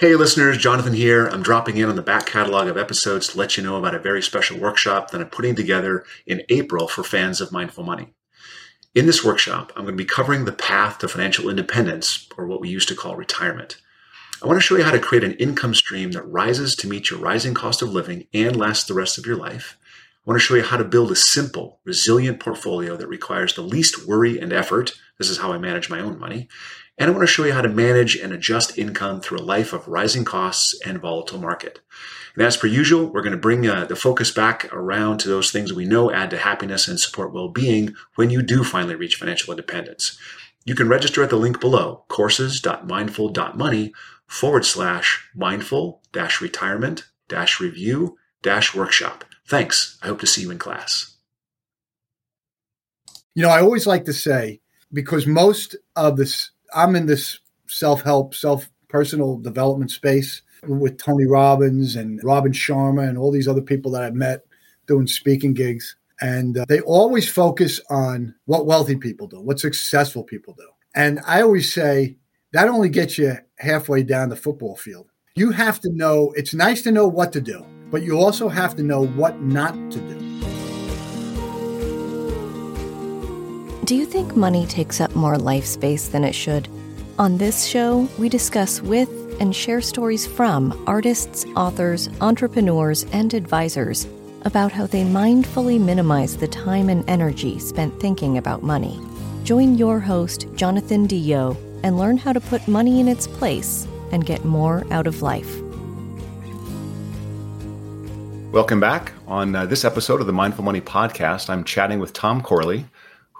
Hey listeners, Jonathan here. I'm dropping in on the back catalog of episodes to let you know about a very special workshop that I'm putting together in April for fans of Mindful Money. In this workshop, I'm going to be covering the path to financial independence, or what we used to call retirement. I want to show you how to create an income stream that rises to meet your rising cost of living and lasts the rest of your life. I want to show you how to build a simple, resilient portfolio that requires the least worry and effort. This is how I manage my own money. And I want to show you how to manage and adjust income through a life of rising costs and volatile market. And as per usual, we're going to bring uh, the focus back around to those things we know add to happiness and support well being when you do finally reach financial independence. You can register at the link below courses.mindful.money forward slash mindful dash retirement dash review dash workshop. Thanks. I hope to see you in class. You know, I always like to say, because most of this, I'm in this self help, self personal development space with Tony Robbins and Robin Sharma and all these other people that I've met doing speaking gigs. And uh, they always focus on what wealthy people do, what successful people do. And I always say that only gets you halfway down the football field. You have to know, it's nice to know what to do, but you also have to know what not to do. Do you think money takes up more life space than it should? On this show, we discuss with and share stories from artists, authors, entrepreneurs, and advisors about how they mindfully minimize the time and energy spent thinking about money. Join your host, Jonathan DeYoe, and learn how to put money in its place and get more out of life. Welcome back. On uh, this episode of the Mindful Money Podcast, I'm chatting with Tom Corley,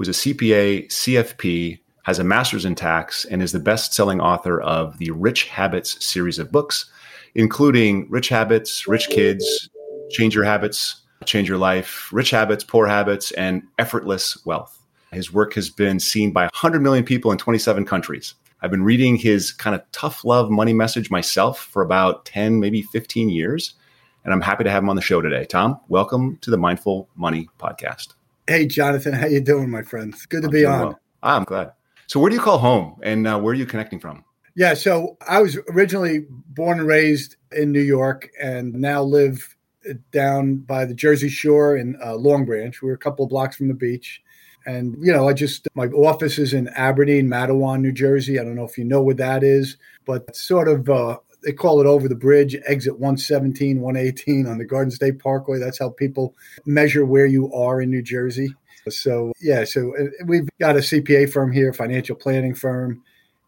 who's a CPA, CFP, has a master's in tax, and is the best selling author of the Rich Habits series of books, including Rich Habits, Rich Kids, Change Your Habits, Change Your Life, Rich Habits, Poor Habits, and Effortless Wealth. His work has been seen by 100 million people in 27 countries. I've been reading his kind of tough love money message myself for about 10, maybe 15 years. And I'm happy to have him on the show today. Tom, welcome to the Mindful Money Podcast. Hey, Jonathan, how you doing, my friend? Good to I'm be on. Well. I'm glad. So, where do you call home, and uh, where are you connecting from? Yeah, so I was originally born and raised in New York, and now live down by the Jersey Shore in uh, Long Branch. We're a couple of blocks from the beach, and you know, I just my office is in Aberdeen, Matawan, New Jersey. I don't know if you know what that is, but sort of uh, they call it over the bridge, exit 117, 118 on the Garden State Parkway. That's how people measure where you are in New Jersey. So, yeah, so uh, we've got a CPA firm here, financial planning firm,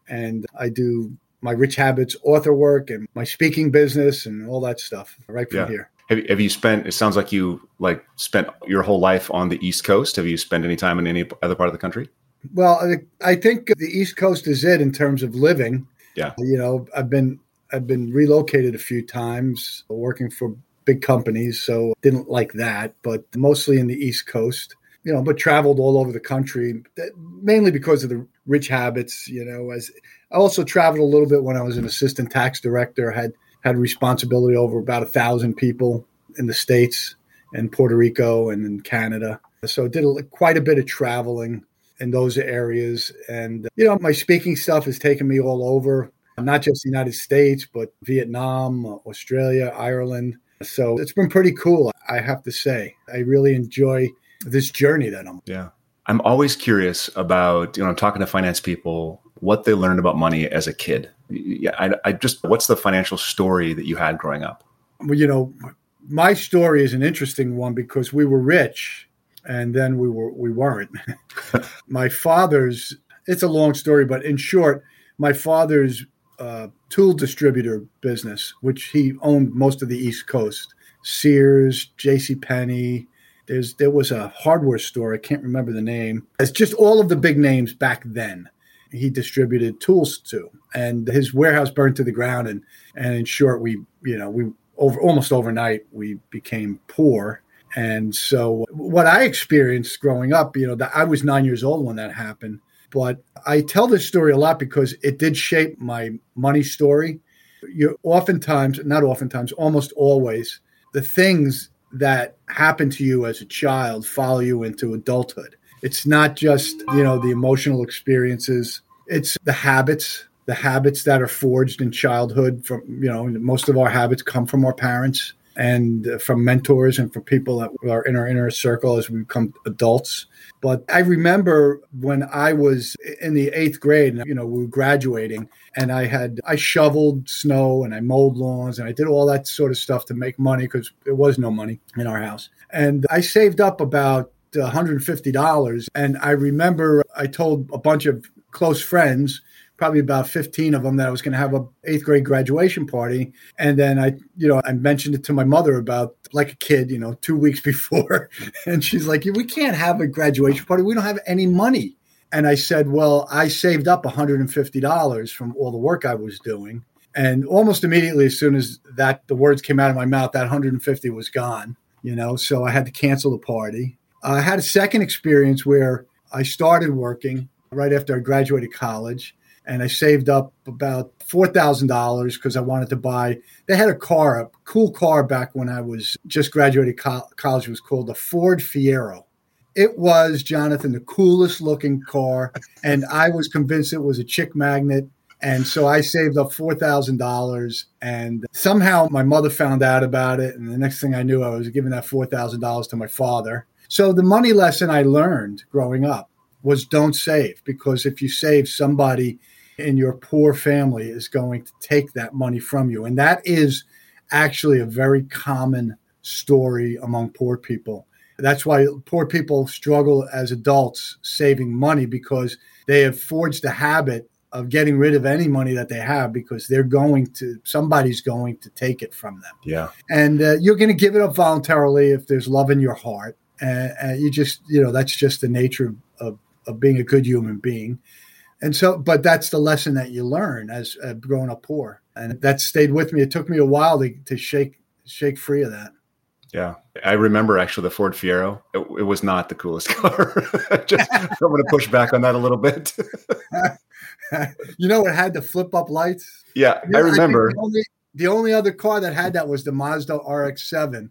and I do my Rich Habits author work and my speaking business and all that stuff right from yeah. here. Have, have you spent, it sounds like you like spent your whole life on the East Coast. Have you spent any time in any other part of the country? Well, I think the East Coast is it in terms of living. Yeah. You know, I've been, I've been relocated a few times working for big companies, so didn't like that, but mostly in the East Coast you know, but traveled all over the country, mainly because of the rich habits. You know, as I also traveled a little bit when I was an assistant tax director. had had responsibility over about a thousand people in the states and Puerto Rico and in Canada. So did a, quite a bit of traveling in those areas. And you know, my speaking stuff has taken me all over, not just the United States, but Vietnam, Australia, Ireland. So it's been pretty cool, I have to say. I really enjoy this journey that I'm. Yeah. I'm always curious about, you know, I'm talking to finance people, what they learned about money as a kid. Yeah, I, I just, what's the financial story that you had growing up? Well, you know, my story is an interesting one because we were rich and then we were we weren't. my father's it's a long story, but in short, my father's uh, tool distributor business, which he owned most of the East Coast, Sears, J.C. Penney, there's there was a hardware store. I can't remember the name. It's just all of the big names back then. He distributed tools to, and his warehouse burned to the ground. And and in short, we you know we over almost overnight we became poor. And so what I experienced growing up, you know, that I was nine years old when that happened. But I tell this story a lot because it did shape my money story. You oftentimes, not oftentimes, almost always, the things that happen to you as a child follow you into adulthood. It's not just, you know, the emotional experiences, it's the habits the habits that are forged in childhood from you know most of our habits come from our parents and from mentors and from people that are in our inner circle as we become adults. But i remember when i was in the eighth grade you know we were graduating and i had i shoveled snow and i mowed lawns and i did all that sort of stuff to make money because there was no money in our house. And i saved up about $150 and i remember i told a bunch of close friends probably about 15 of them that I was going to have a eighth grade graduation party. And then I, you know, I mentioned it to my mother about like a kid, you know, two weeks before. And she's like, we can't have a graduation party. We don't have any money. And I said, well, I saved up $150 from all the work I was doing. And almost immediately, as soon as that the words came out of my mouth, that 150 was gone, you know, so I had to cancel the party. I had a second experience where I started working right after I graduated college and I saved up about four thousand dollars because I wanted to buy. They had a car, a cool car back when I was just graduated co- college. It was called the Ford Fiero. It was Jonathan the coolest looking car, and I was convinced it was a chick magnet. And so I saved up four thousand dollars, and somehow my mother found out about it. And the next thing I knew, I was giving that four thousand dollars to my father. So the money lesson I learned growing up was don't save because if you save, somebody in your poor family is going to take that money from you. And that is actually a very common story among poor people. That's why poor people struggle as adults saving money because they have forged a habit of getting rid of any money that they have because they're going to somebody's going to take it from them. Yeah. And uh, you're going to give it up voluntarily if there's love in your heart. And you just, you know, that's just the nature of, of, of being a good human being and so but that's the lesson that you learn as uh, growing up poor. And that stayed with me. It took me a while to, to shake shake free of that. Yeah. I remember actually the ford fiero. It, it was not the coolest car just i'm going to push back on that a little bit. You know it had the flip up lights? Yeah you know, i remember. I the, only, the only other car that had that was the mazda rx-7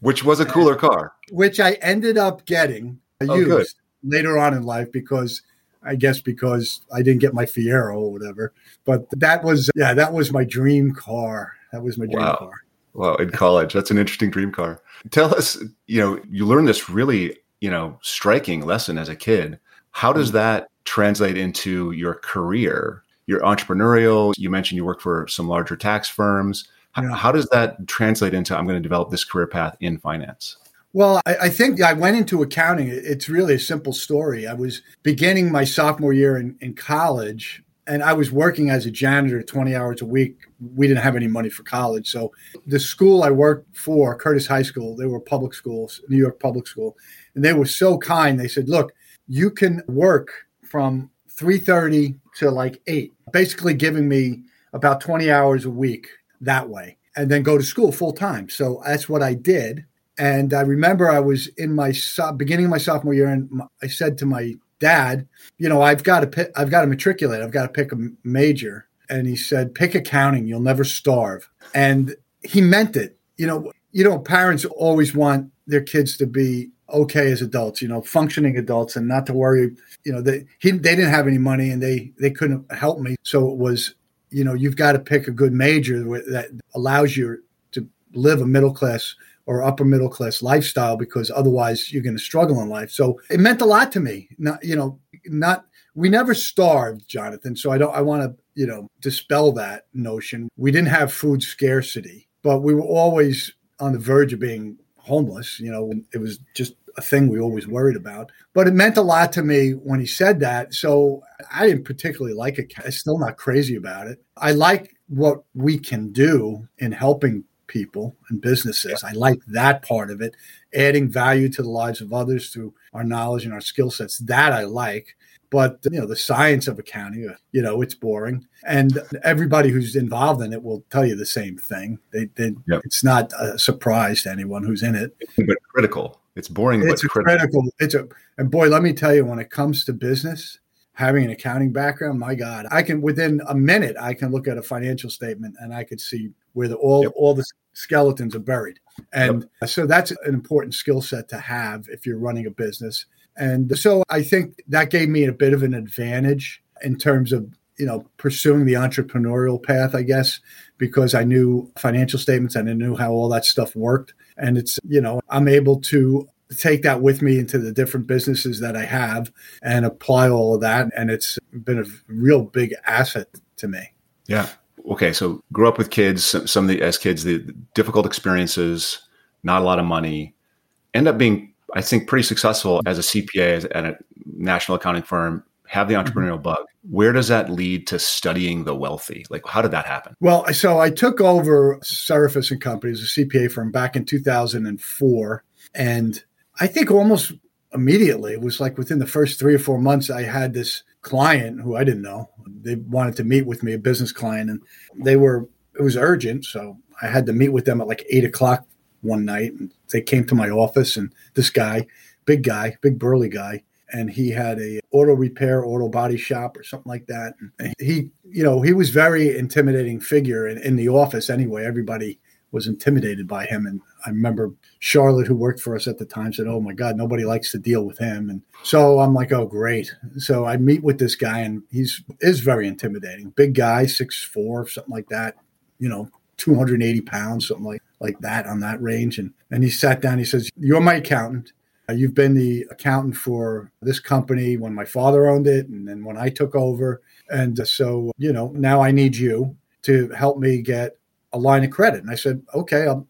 which was a cooler car. which i ended up getting oh, used good. later on in life because I guess because I didn't get my Fiero or whatever. But that was, yeah, that was my dream car. That was my dream wow. car. Wow, in college. That's an interesting dream car. Tell us, you know, you learned this really, you know, striking lesson as a kid. How does mm. that translate into your career? You're entrepreneurial. You mentioned you work for some larger tax firms. Yeah. How does that translate into I'm going to develop this career path in finance? Well, I, I, think I went into accounting. It's really a simple story. I was beginning my sophomore year in, in college, and I was working as a janitor 20 hours a week. We didn't have any money for college. So the school I worked for, Curtis High School, they were public schools, New York public school, and they were so kind. They said, look, you can work from 3.30 to like 8, basically giving me about 20 hours a week that way, and then go to school full time. So that's what I did and I remember I was in my so- beginning of my sophomore year, and I said to my dad, "You know, I've got to pick, I've got to matriculate. I've got to pick a major." And he said, "Pick accounting. You'll never starve." And he meant it. You know, you know, parents always want their kids to be okay as adults. You know, functioning adults, and not to worry. You know, they he, they didn't have any money, and they they couldn't help me. So it was, you know, you've got to pick a good major that allows you to live a middle class or upper middle class lifestyle because otherwise you're going to struggle in life. So it meant a lot to me. Not, you know, not we never starved, Jonathan. So I don't I want to, you know, dispel that notion. We didn't have food scarcity, but we were always on the verge of being homeless. You know, it was just a thing we always worried about. But it meant a lot to me when he said that. So I didn't particularly like it. I'm still not crazy about it. I like what we can do in helping people and businesses. I like that part of it, adding value to the lives of others through our knowledge and our skill sets. That I like. But you know, the science of accounting, uh, you know, it's boring, and everybody who's involved in it will tell you the same thing. They, they yep. it's not a surprise to anyone who's in it. But critical. It's boring. It's but critical. critical. It's a and boy, let me tell you, when it comes to business, having an accounting background, my God, I can within a minute I can look at a financial statement and I could see where the, all yep. all the skeletons are buried. And yep. so that's an important skill set to have if you're running a business. And so I think that gave me a bit of an advantage in terms of you know, pursuing the entrepreneurial path, I guess, because I knew financial statements and I knew how all that stuff worked. And it's, you know, I'm able to take that with me into the different businesses that I have and apply all of that. And it's been a real big asset to me. Yeah. Okay. So grew up with kids, some of the, as kids, the difficult experiences, not a lot of money, end up being, I think, pretty successful as a CPA at a national accounting firm, have the mm-hmm. entrepreneurial bug. Where does that lead to studying the wealthy? Like, how did that happen? Well, so I took over Serapis and Company as a CPA firm back in 2004. And I think almost immediately, it was like within the first three or four months, I had this client who I didn't know. They wanted to meet with me, a business client, and they were, it was urgent. So I had to meet with them at like eight o'clock one night. And they came to my office, and this guy, big guy, big burly guy, and he had a auto repair, auto body shop or something like that. And he, you know, he was very intimidating figure in, in the office anyway. Everybody was intimidated by him. And I remember Charlotte, who worked for us at the time, said, "Oh my God, nobody likes to deal with him." And so I'm like, "Oh, great!" So I meet with this guy, and he's is very intimidating. Big guy, six four, something like that. You know, 280 pounds, something like like that on that range. And and he sat down. He says, "You're my accountant." Uh, you've been the accountant for this company when my father owned it and then when I took over. And so, you know, now I need you to help me get a line of credit. And I said, okay, I'll,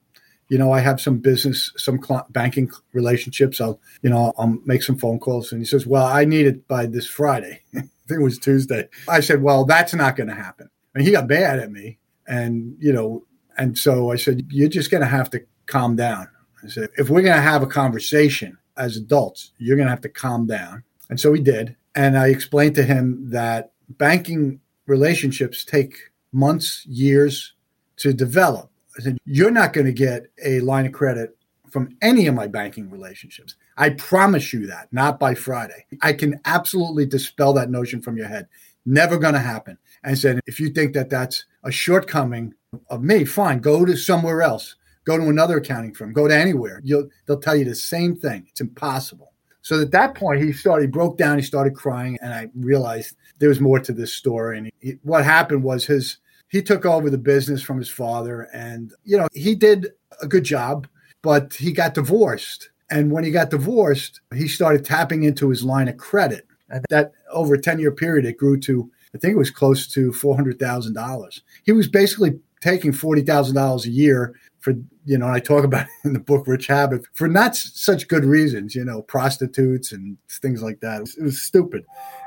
you know, I have some business, some cl- banking relationships. I'll, you know, I'll make some phone calls. And he says, well, I need it by this Friday. I think it was Tuesday. I said, well, that's not going to happen. And he got mad at me. And, you know, and so I said, you're just going to have to calm down. I said, if we're going to have a conversation as adults, you're going to have to calm down. And so he did. And I explained to him that banking relationships take months, years, to develop. I said, You're not going to get a line of credit from any of my banking relationships. I promise you that, not by Friday. I can absolutely dispel that notion from your head. Never going to happen. And said, if you think that that's a shortcoming of me, fine, go to somewhere else. Go to another accounting firm. Go to anywhere. You'll, they'll tell you the same thing. It's impossible. So at that point, he started, he broke down, he started crying, and I realized there was more to this story. And he, what happened was his he took over the business from his father and you know he did a good job but he got divorced. And when he got divorced he started tapping into his line of credit. And that over a 10 year period it grew to i think it was close to $400000 he was basically taking $40000 a year for you know i talk about in the book rich habit for not such good reasons you know prostitutes and things like that. It was, it was stupid.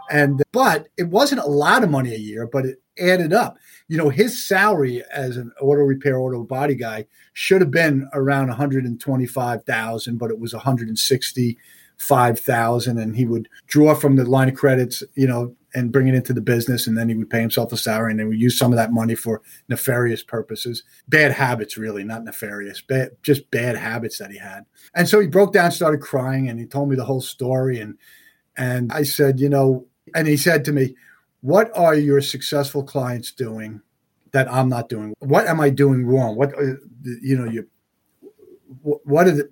And but it wasn't a lot of money a year but it added up you know, his salary as an auto repair, auto body guy should have been around 125,000, but it was 165,000. And he would draw from the line of credits, you know, and bring it into the business. And then he would pay himself a salary and then would use some of that money for nefarious purposes. Bad habits, really, not nefarious, bad, just bad habits that he had. And so he broke down, started crying, and he told me the whole story. And, and I said, you know, and he said to me, what are your successful clients doing that I'm not doing? What am I doing wrong? What uh, you know you what are the,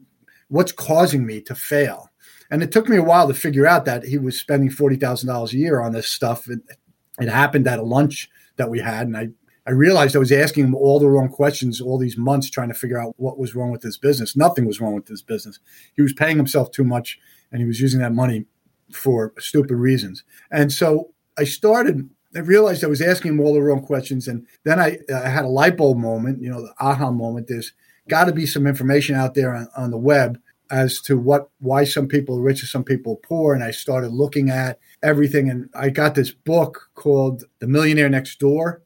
what's causing me to fail? And it took me a while to figure out that he was spending forty thousand dollars a year on this stuff. It, it happened at a lunch that we had, and I I realized I was asking him all the wrong questions all these months trying to figure out what was wrong with his business. Nothing was wrong with his business. He was paying himself too much and he was using that money for stupid reasons. And so I started, I realized I was asking him all the wrong questions. And then I, I had a light bulb moment, you know, the aha moment. There's got to be some information out there on, on the web as to what why some people are rich and some people are poor and i started looking at everything and i got this book called the millionaire next door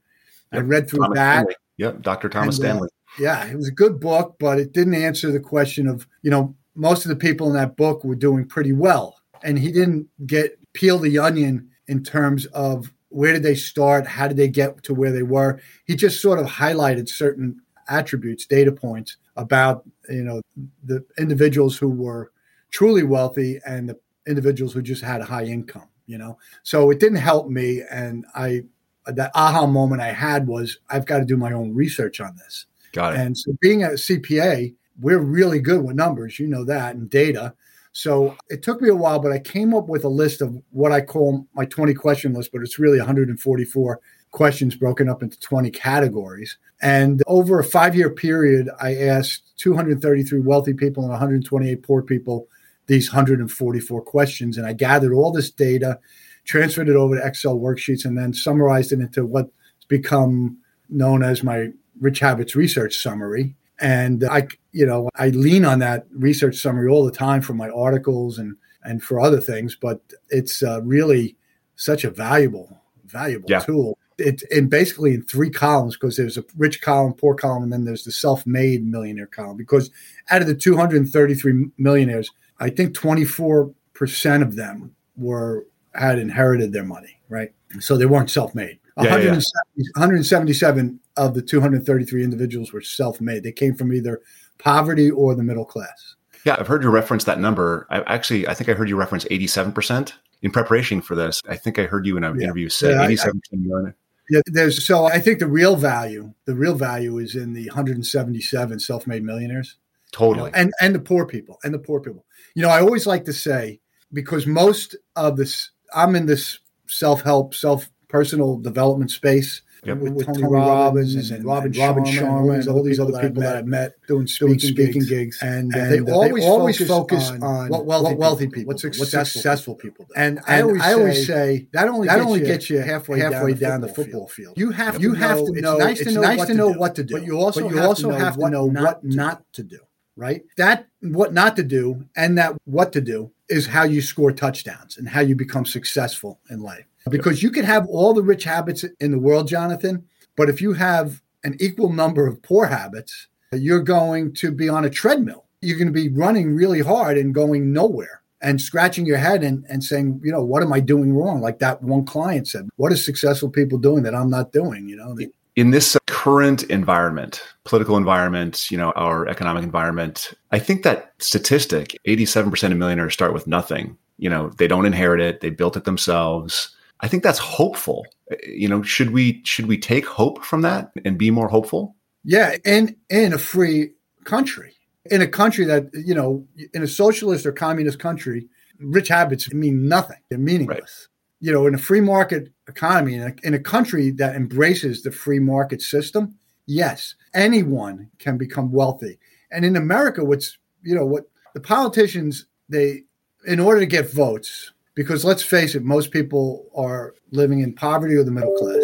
yep. i read through thomas that stanley. yep dr thomas and, uh, stanley uh, yeah it was a good book but it didn't answer the question of you know most of the people in that book were doing pretty well and he didn't get peel the onion in terms of where did they start, how did they get to where they were. He just sort of highlighted certain attributes, data points about you know the individuals who were truly wealthy and the individuals who just had a high income. You know, so it didn't help me, and I that aha moment I had was I've got to do my own research on this. Got it. And so being a CPA, we're really good with numbers, you know that, and data. So it took me a while, but I came up with a list of what I call my 20 question list, but it's really 144 questions broken up into 20 categories. And over a five year period, I asked 233 wealthy people and 128 poor people these 144 questions. And I gathered all this data, transferred it over to Excel worksheets, and then summarized it into what's become known as my Rich Habits Research Summary. And I, you know, I lean on that research summary all the time for my articles and and for other things. But it's uh, really such a valuable, valuable yeah. tool. It's and basically in three columns because there's a rich column, poor column, and then there's the self-made millionaire column. Because out of the 233 millionaires, I think 24 percent of them were had inherited their money, right? So they weren't self-made. Yeah, 170, yeah. 177 of the 233 individuals were self-made. They came from either poverty or the middle class. Yeah, I've heard you reference that number. I actually, I think I heard you reference 87% in preparation for this. I think I heard you in an yeah. interview say yeah, 87% I, I, yeah, there's so I think the real value, the real value is in the 177 self-made millionaires. Totally. You know, and and the poor people, and the poor people. You know, I always like to say because most of this I'm in this self-help, self personal development space yep. with, with, Tony, Tony Robbins, Robbins and, and, Robin, Robin Sharma and all these other people that I've met doing speaking, speaking gigs. gigs. And, and, they, always, they always focus, focus on, what wealthy, what wealthy people, what successful, what successful people. Do. And, and I, always I always say that only that only gets you halfway halfway down the football field. You have you have to know. It's nice to know what to do, but you also you also have to know what not to do right? That what not to do and that what to do is how you score touchdowns and how you become successful in life. Because you can have all the rich habits in the world, Jonathan, but if you have an equal number of poor habits, you're going to be on a treadmill. You're going to be running really hard and going nowhere and scratching your head and, and saying, you know, what am I doing wrong? Like that one client said, what are successful people doing that I'm not doing? You know, in this current environment, political environment, you know, our economic environment, I think that statistic, 87% of millionaires start with nothing. You know, they don't inherit it, they built it themselves. I think that's hopeful. You know, should we should we take hope from that and be more hopeful? Yeah, and in a free country, in a country that you know, in a socialist or communist country, rich habits mean nothing. They're meaningless. Right. You know, in a free market economy, in a, in a country that embraces the free market system, yes, anyone can become wealthy. And in America, what's you know what the politicians they in order to get votes because let's face it, most people are living in poverty or the middle class.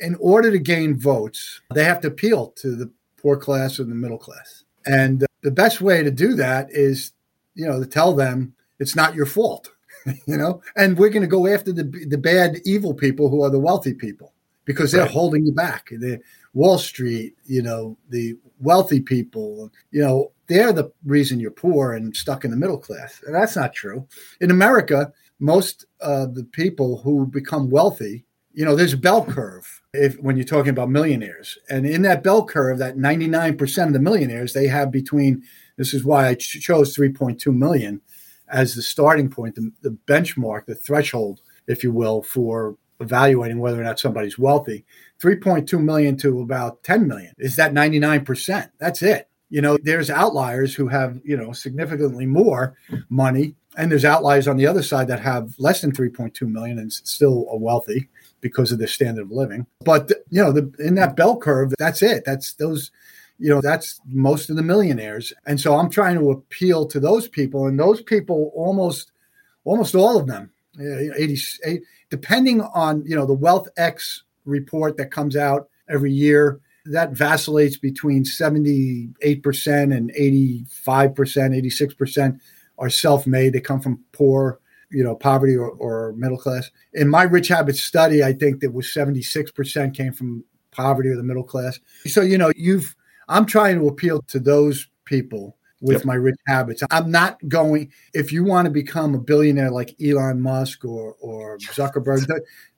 In order to gain votes, they have to appeal to the poor class or the middle class. And uh, the best way to do that is, you know, to tell them it's not your fault, you know, and we're going to go after the, the bad, evil people who are the wealthy people because they're right. holding you back. The Wall Street, you know, the wealthy people, you know, they're the reason you're poor and stuck in the middle class. And that's not true. In America, most of the people who become wealthy, you know, there's a bell curve if when you're talking about millionaires. And in that bell curve, that 99% of the millionaires, they have between this is why I ch- chose 3.2 million as the starting point, the, the benchmark, the threshold, if you will, for evaluating whether or not somebody's wealthy. 3.2 million to about 10 million is that 99%. That's it. You know, there's outliers who have, you know, significantly more money and there's outliers on the other side that have less than 3.2 million and still are wealthy because of their standard of living. But you know, the, in that bell curve, that's it. That's those, you know, that's most of the millionaires. And so I'm trying to appeal to those people, and those people almost, almost all of them, 88, depending on you know the Wealth X report that comes out every year. That vacillates between 78% and 85%, 86% are self-made. They come from poor, you know, poverty or, or middle class. In my rich habits study, I think that was 76% came from poverty or the middle class. So, you know, you've I'm trying to appeal to those people with yep. my rich habits. I'm not going if you want to become a billionaire like Elon Musk or or Zuckerberg,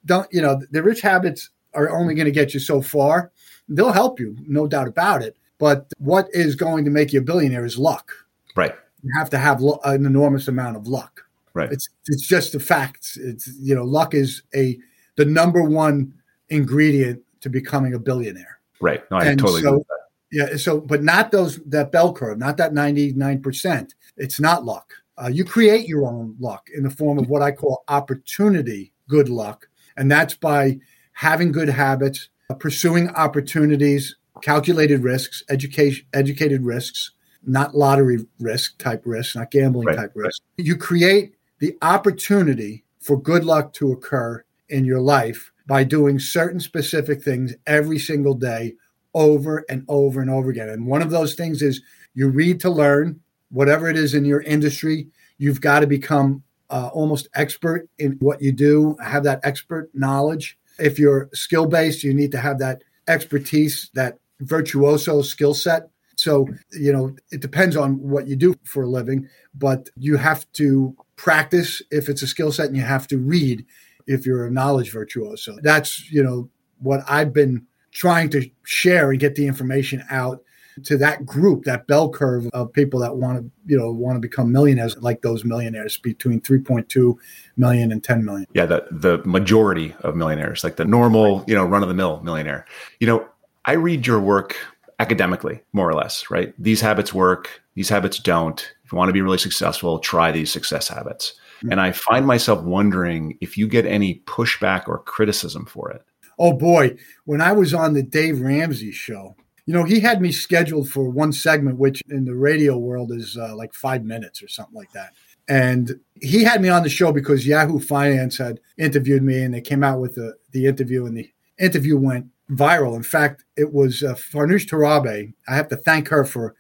don't you know, the rich habits are only going to get you so far. They'll help you, no doubt about it. But what is going to make you a billionaire is luck. Right you have to have lo- an enormous amount of luck. Right. It's it's just the facts. It's you know, luck is a the number one ingredient to becoming a billionaire. Right. No, I and totally so, Yeah. So, but not those that bell curve, not that ninety nine percent. It's not luck. Uh, you create your own luck in the form of what I call opportunity good luck. And that's by having good habits, uh, pursuing opportunities, calculated risks, education, educated risks, not lottery risk type risk, not gambling right, type risk. Right. You create the opportunity for good luck to occur in your life by doing certain specific things every single day over and over and over again. And one of those things is you read to learn, whatever it is in your industry, you've got to become uh, almost expert in what you do, have that expert knowledge. If you're skill based, you need to have that expertise, that virtuoso skill set. So, you know, it depends on what you do for a living, but you have to practice if it's a skill set and you have to read if you're a knowledge virtuoso. That's, you know, what I've been trying to share and get the information out to that group, that bell curve of people that want to, you know, want to become millionaires, like those millionaires between 3.2 million and 10 million. Yeah, the the majority of millionaires, like the normal, you know, run of the mill millionaire. You know, I read your work academically, more or less, right? These habits work, these habits don't. If you want to be really successful, try these success habits. Mm-hmm. And I find myself wondering if you get any pushback or criticism for it. Oh boy, when I was on the Dave Ramsey show, you know, he had me scheduled for one segment, which in the radio world is uh, like five minutes or something like that. And he had me on the show because Yahoo Finance had interviewed me and they came out with the, the interview, and the interview went viral. In fact, it was uh, Farnoosh Torabi. I have to thank her for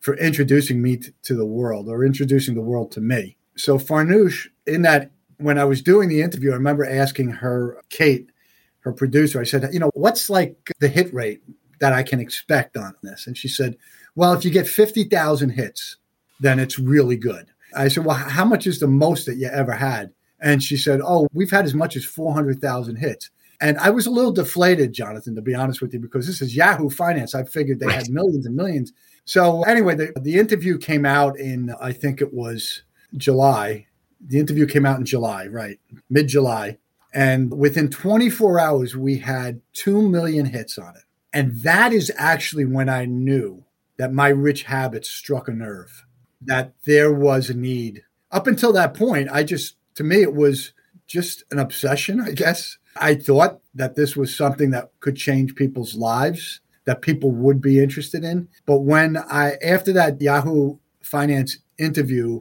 for introducing me t- to the world or introducing the world to me. So Farnoosh, in that when I was doing the interview, I remember asking her, Kate, her producer, I said, you know, what's like the hit rate that I can expect on this? And she said, Well, if you get 50,000 hits, then it's really good. I said, Well, how much is the most that you ever had? And she said, Oh, we've had as much as 400,000 hits. And I was a little deflated, Jonathan, to be honest with you, because this is Yahoo Finance. I figured they right. had millions and millions. So, anyway, the, the interview came out in, I think it was July. The interview came out in July, right? Mid July. And within 24 hours, we had 2 million hits on it. And that is actually when I knew that my rich habits struck a nerve, that there was a need. Up until that point, I just, to me, it was just an obsession, I guess. I thought that this was something that could change people's lives, that people would be interested in. But when I, after that Yahoo Finance interview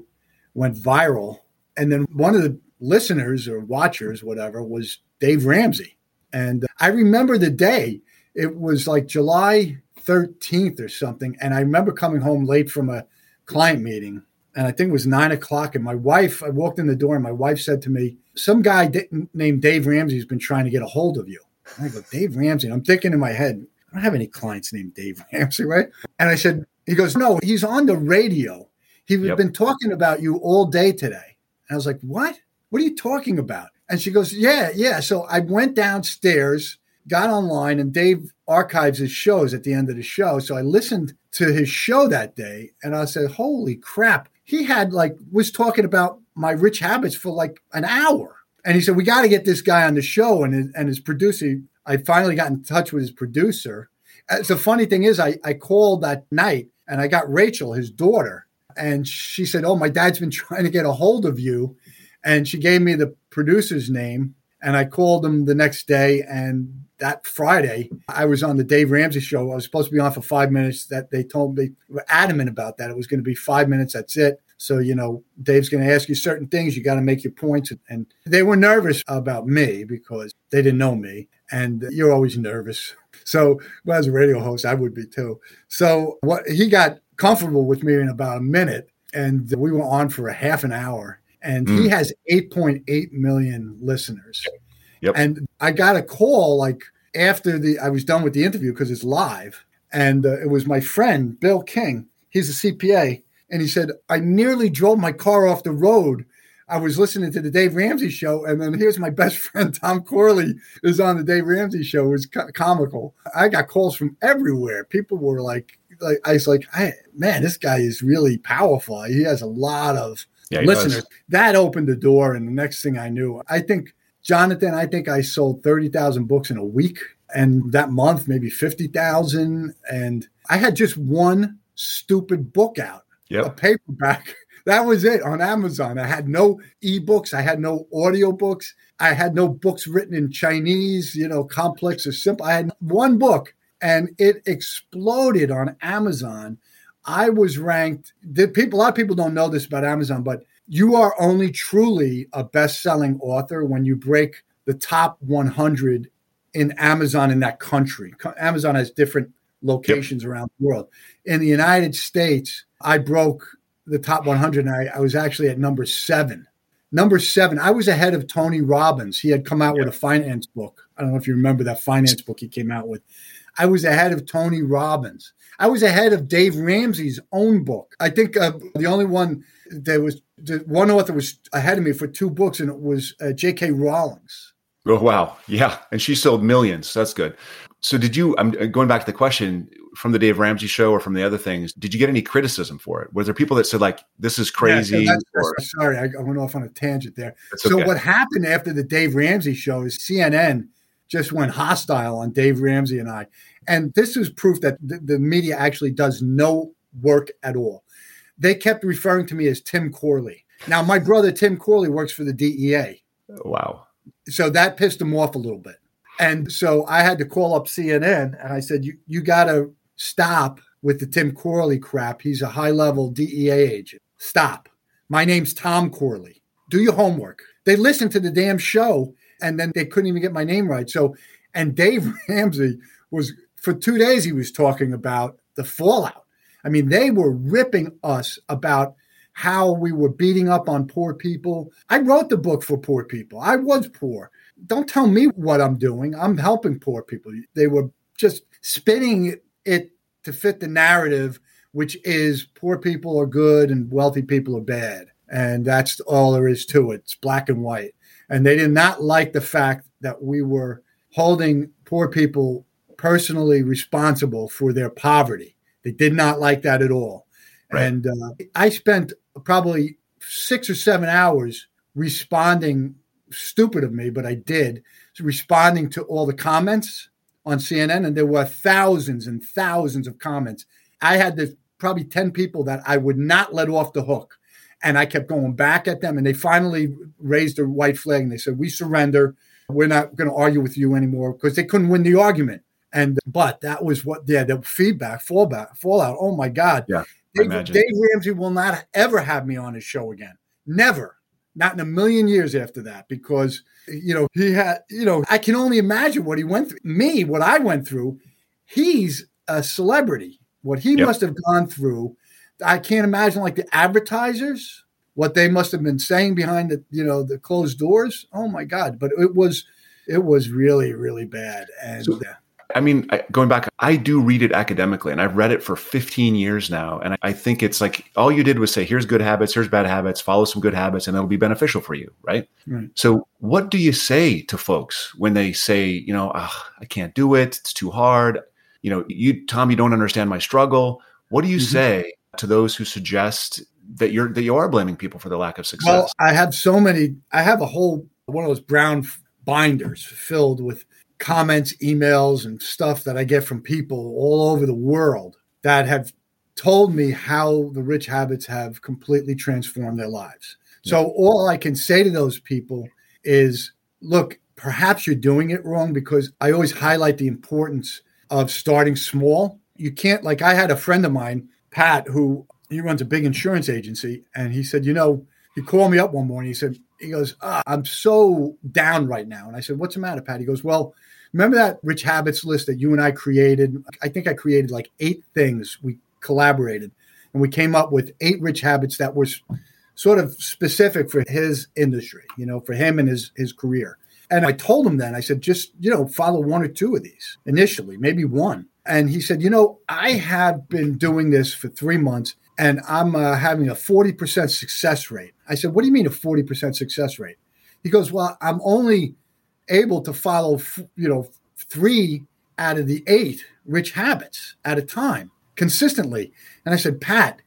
went viral, and then one of the listeners or watchers, whatever, was Dave Ramsey. And I remember the day it was like July 13th or something. And I remember coming home late from a client meeting, and I think it was nine o'clock. And my wife, I walked in the door, and my wife said to me, Some guy named Dave Ramsey has been trying to get a hold of you. And I go, Dave Ramsey. I'm thinking in my head, I don't have any clients named Dave Ramsey, right? And I said, He goes, No, he's on the radio. He's yep. been talking about you all day today. And I was like, What? What are you talking about? And she goes, Yeah, yeah. So I went downstairs got online and Dave archives his shows at the end of the show. So I listened to his show that day and I said, holy crap. He had like, was talking about my rich habits for like an hour. And he said, we got to get this guy on the show. And his, and his producer, I finally got in touch with his producer. Uh, the funny thing is, I, I called that night and I got Rachel, his daughter. And she said, Oh, my dad's been trying to get a hold of you. And she gave me the producer's name. And I called him the next day and that Friday, I was on the Dave Ramsey show. I was supposed to be on for five minutes. That they told me they were adamant about that. It was going to be five minutes. That's it. So you know, Dave's going to ask you certain things. You got to make your points. And they were nervous about me because they didn't know me, and you're always nervous. So well, as a radio host, I would be too. So what he got comfortable with me in about a minute, and we were on for a half an hour. And mm. he has 8.8 million listeners. Yep. And I got a call like after the I was done with the interview because it's live, and uh, it was my friend Bill King. He's a CPA, and he said I nearly drove my car off the road. I was listening to the Dave Ramsey show, and then here's my best friend Tom Corley is on the Dave Ramsey show. It was comical. I got calls from everywhere. People were like, like I was like, hey, man, this guy is really powerful. He has a lot of yeah, listeners. Does. That opened the door, and the next thing I knew, I think Jonathan, I think I sold 30,000 books in a week. And that month, maybe 50,000. And I had just one stupid book out, yep. a paperback that was it on Amazon. I had no ebooks, I had no audiobooks, I had no books written in Chinese, you know, complex or simple. I had one book and it exploded on Amazon. I was ranked. The people, a lot of people don't know this about Amazon, but you are only truly a best-selling author when you break the top 100 in Amazon in that country. Amazon has different locations yep. around the world. In the United States, I broke the top 100 and I, I, was actually at number seven. Number seven, I was ahead of Tony Robbins. He had come out yep. with a finance book. I don't know if you remember that finance book he came out with. I was ahead of Tony Robbins. I was ahead of Dave Ramsey's own book. I think uh, the only one that was the one author was ahead of me for two books, and it was uh, J.K. Rawlings. Oh wow, yeah, and she sold millions. That's good. So did you? I'm uh, going back to the question from the Dave Ramsey show or from the other things. Did you get any criticism for it? Was there people that said like, "This is crazy"? Yeah, or, sorry, I, went off on a tangent there. So okay. what happened after the Dave Ramsey show is CNN just went hostile on Dave Ramsey and I, and this is proof that the, the media actually does no work at all they kept referring to me as Tim Corley. Now, my brother Tim Corley works for the DEA. Wow. So that pissed him off a little bit. And so I had to call up CNN and I said, You you gotta stop with the Tim Corley crap. He's a high level DEA agent. Stop. My name's Tom Corley. Do your homework. They listened to the damn show and then they couldn't even get my name right. So and Dave Ramsey was for two days he was talking about the fallout I mean, they were ripping us about how we were beating up on poor people. I wrote the book for poor people. I was poor. Don't tell me what I'm doing. I'm helping poor people. They were just spinning it to fit the narrative, which is poor people are good and wealthy people are bad. And that's all there is to it. It's black and white. And they did not like the fact that we were holding poor people personally responsible for their poverty they did not like that at all. Right. And uh, I spent probably six or seven hours responding, stupid of me, but I did, responding to all the comments on CNN. And there were thousands and thousands of comments. I had this, probably 10 people that I would not let off the hook. And I kept going back at them. And they finally raised a white flag and they said, We surrender. We're not going to argue with you anymore because they couldn't win the argument. And but that was what yeah, the feedback, fallback, fallout. Oh my God. Yeah. Dave, Dave Ramsey will not ever have me on his show again. Never. Not in a million years after that, because you know, he had, you know, I can only imagine what he went through. Me, what I went through, he's a celebrity. What he yep. must have gone through, I can't imagine like the advertisers, what they must have been saying behind the, you know, the closed doors. Oh my God. But it was it was really, really bad. And so, uh, I mean, going back, I do read it academically and I've read it for 15 years now. And I think it's like all you did was say, here's good habits, here's bad habits, follow some good habits, and it'll be beneficial for you. Right. right. So, what do you say to folks when they say, you know, oh, I can't do it, it's too hard? You know, you, Tom, you don't understand my struggle. What do you mm-hmm. say to those who suggest that you're that you are blaming people for the lack of success? Well, I have so many. I have a whole one of those brown binders filled with comments, emails, and stuff that I get from people all over the world that have told me how the rich habits have completely transformed their lives. So all I can say to those people is look, perhaps you're doing it wrong because I always highlight the importance of starting small. You can't, like, I had a friend of mine, Pat, who he runs a big insurance agency, and he said, you know, he called me up one morning. He said, he goes, ah, I'm so down right now. And I said, What's the matter, Pat? He goes, Well, remember that rich habits list that you and I created? I think I created like eight things. We collaborated and we came up with eight rich habits that were sort of specific for his industry, you know, for him and his his career. And I told him then, I said, just, you know, follow one or two of these initially, maybe one. And he said, you know, I have been doing this for three months and I'm uh, having a 40% success rate. I said, What do you mean a 40% success rate? He goes, Well, I'm only able to follow, you know, three out of the eight rich habits at a time consistently. And I said, Pat,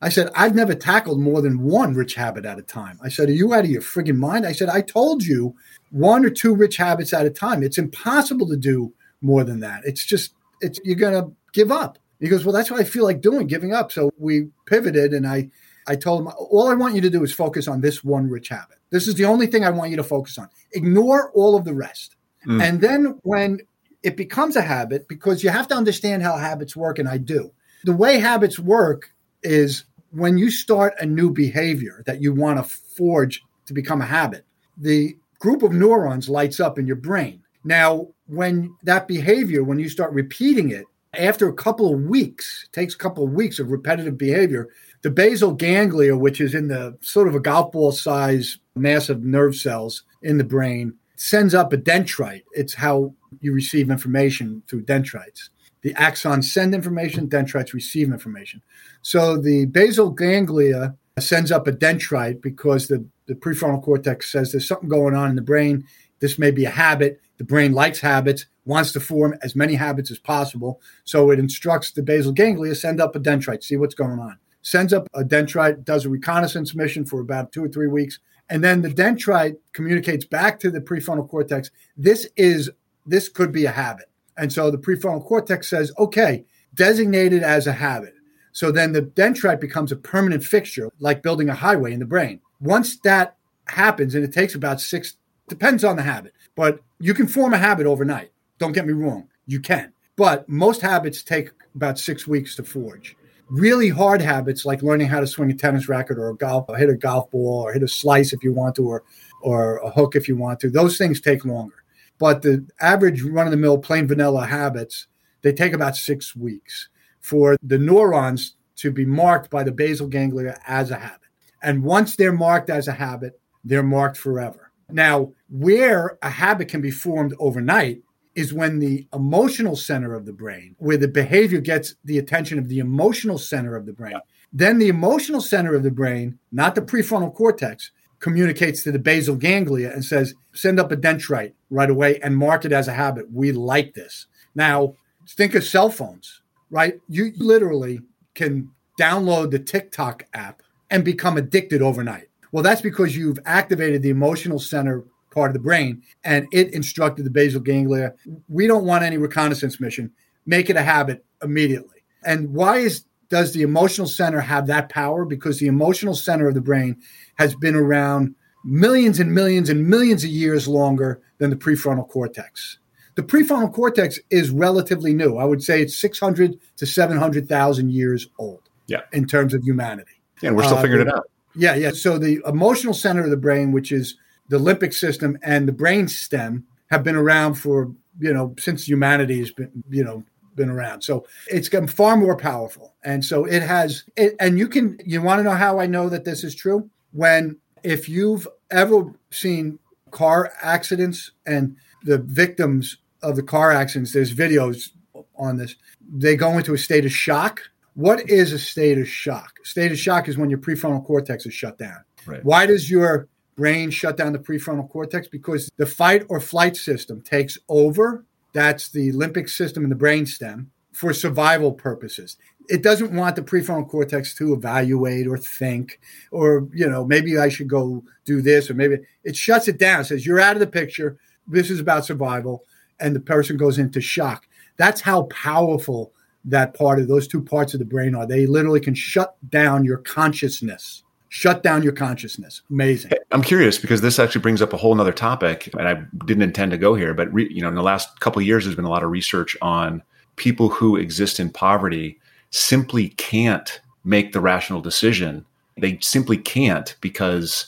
I said, I've never tackled more than one rich habit at a time. I said, Are you out of your friggin' mind? I said, I told you one or two rich habits at a time. It's impossible to do more than that. It's just, it's, you're going to give up. He goes, Well, that's what I feel like doing, giving up. So we pivoted and I I told them, all I want you to do is focus on this one rich habit. This is the only thing I want you to focus on. Ignore all of the rest. Mm. And then when it becomes a habit, because you have to understand how habits work, and I do. The way habits work is when you start a new behavior that you want to forge to become a habit, the group of neurons lights up in your brain. Now, when that behavior, when you start repeating it, after a couple of weeks, takes a couple of weeks of repetitive behavior, the basal ganglia, which is in the sort of a golf ball size mass of nerve cells in the brain, sends up a dendrite. It's how you receive information through dendrites. The axons send information, dendrites receive information. So the basal ganglia sends up a dendrite because the, the prefrontal cortex says there's something going on in the brain. This may be a habit. The brain likes habits, wants to form as many habits as possible. So it instructs the basal ganglia to send up a dendrite, see what's going on sends up a dendrite, does a reconnaissance mission for about two or three weeks, and then the dendrite communicates back to the prefrontal cortex. This is this could be a habit, and so the prefrontal cortex says, "Okay, designated as a habit." So then the dendrite becomes a permanent fixture, like building a highway in the brain. Once that happens, and it takes about six, depends on the habit, but you can form a habit overnight. Don't get me wrong, you can. But most habits take about six weeks to forge really hard habits like learning how to swing a tennis racket or a golf, or hit a golf ball, or hit a slice if you want to, or or a hook if you want to. Those things take longer. But the average run of the mill plain vanilla habits, they take about six weeks for the neurons to be marked by the basal ganglia as a habit. And once they're marked as a habit, they're marked forever. Now, where a habit can be formed overnight is when the emotional center of the brain, where the behavior gets the attention of the emotional center of the brain, then the emotional center of the brain, not the prefrontal cortex, communicates to the basal ganglia and says, send up a dendrite right away and mark it as a habit. We like this. Now, think of cell phones, right? You literally can download the TikTok app and become addicted overnight. Well, that's because you've activated the emotional center part of the brain, and it instructed the basal ganglia, we don't want any reconnaissance mission. Make it a habit immediately. And why is does the emotional center have that power? Because the emotional center of the brain has been around millions and millions and millions of years longer than the prefrontal cortex. The prefrontal cortex is relatively new. I would say it's 600 to 700,000 years old. Yeah. In terms of humanity. Yeah, and we're still uh, figuring it out. Yeah, yeah. So the emotional center of the brain, which is the limbic system and the brain stem have been around for you know since humanity has been you know been around. So it's gotten far more powerful. And so it has it, and you can you want to know how i know that this is true? When if you've ever seen car accidents and the victims of the car accidents there's videos on this they go into a state of shock. What is a state of shock? State of shock is when your prefrontal cortex is shut down. Right. why does your brain shut down the prefrontal cortex because the fight or flight system takes over. That's the limbic system in the brain stem for survival purposes. It doesn't want the prefrontal cortex to evaluate or think, or, you know, maybe I should go do this, or maybe it shuts it down, says, You're out of the picture. This is about survival. And the person goes into shock. That's how powerful that part of those two parts of the brain are. They literally can shut down your consciousness shut down your consciousness. Amazing. I'm curious because this actually brings up a whole other topic, and I didn't intend to go here, but re, you know, in the last couple years, there's been a lot of research on people who exist in poverty simply can't make the rational decision. They simply can't because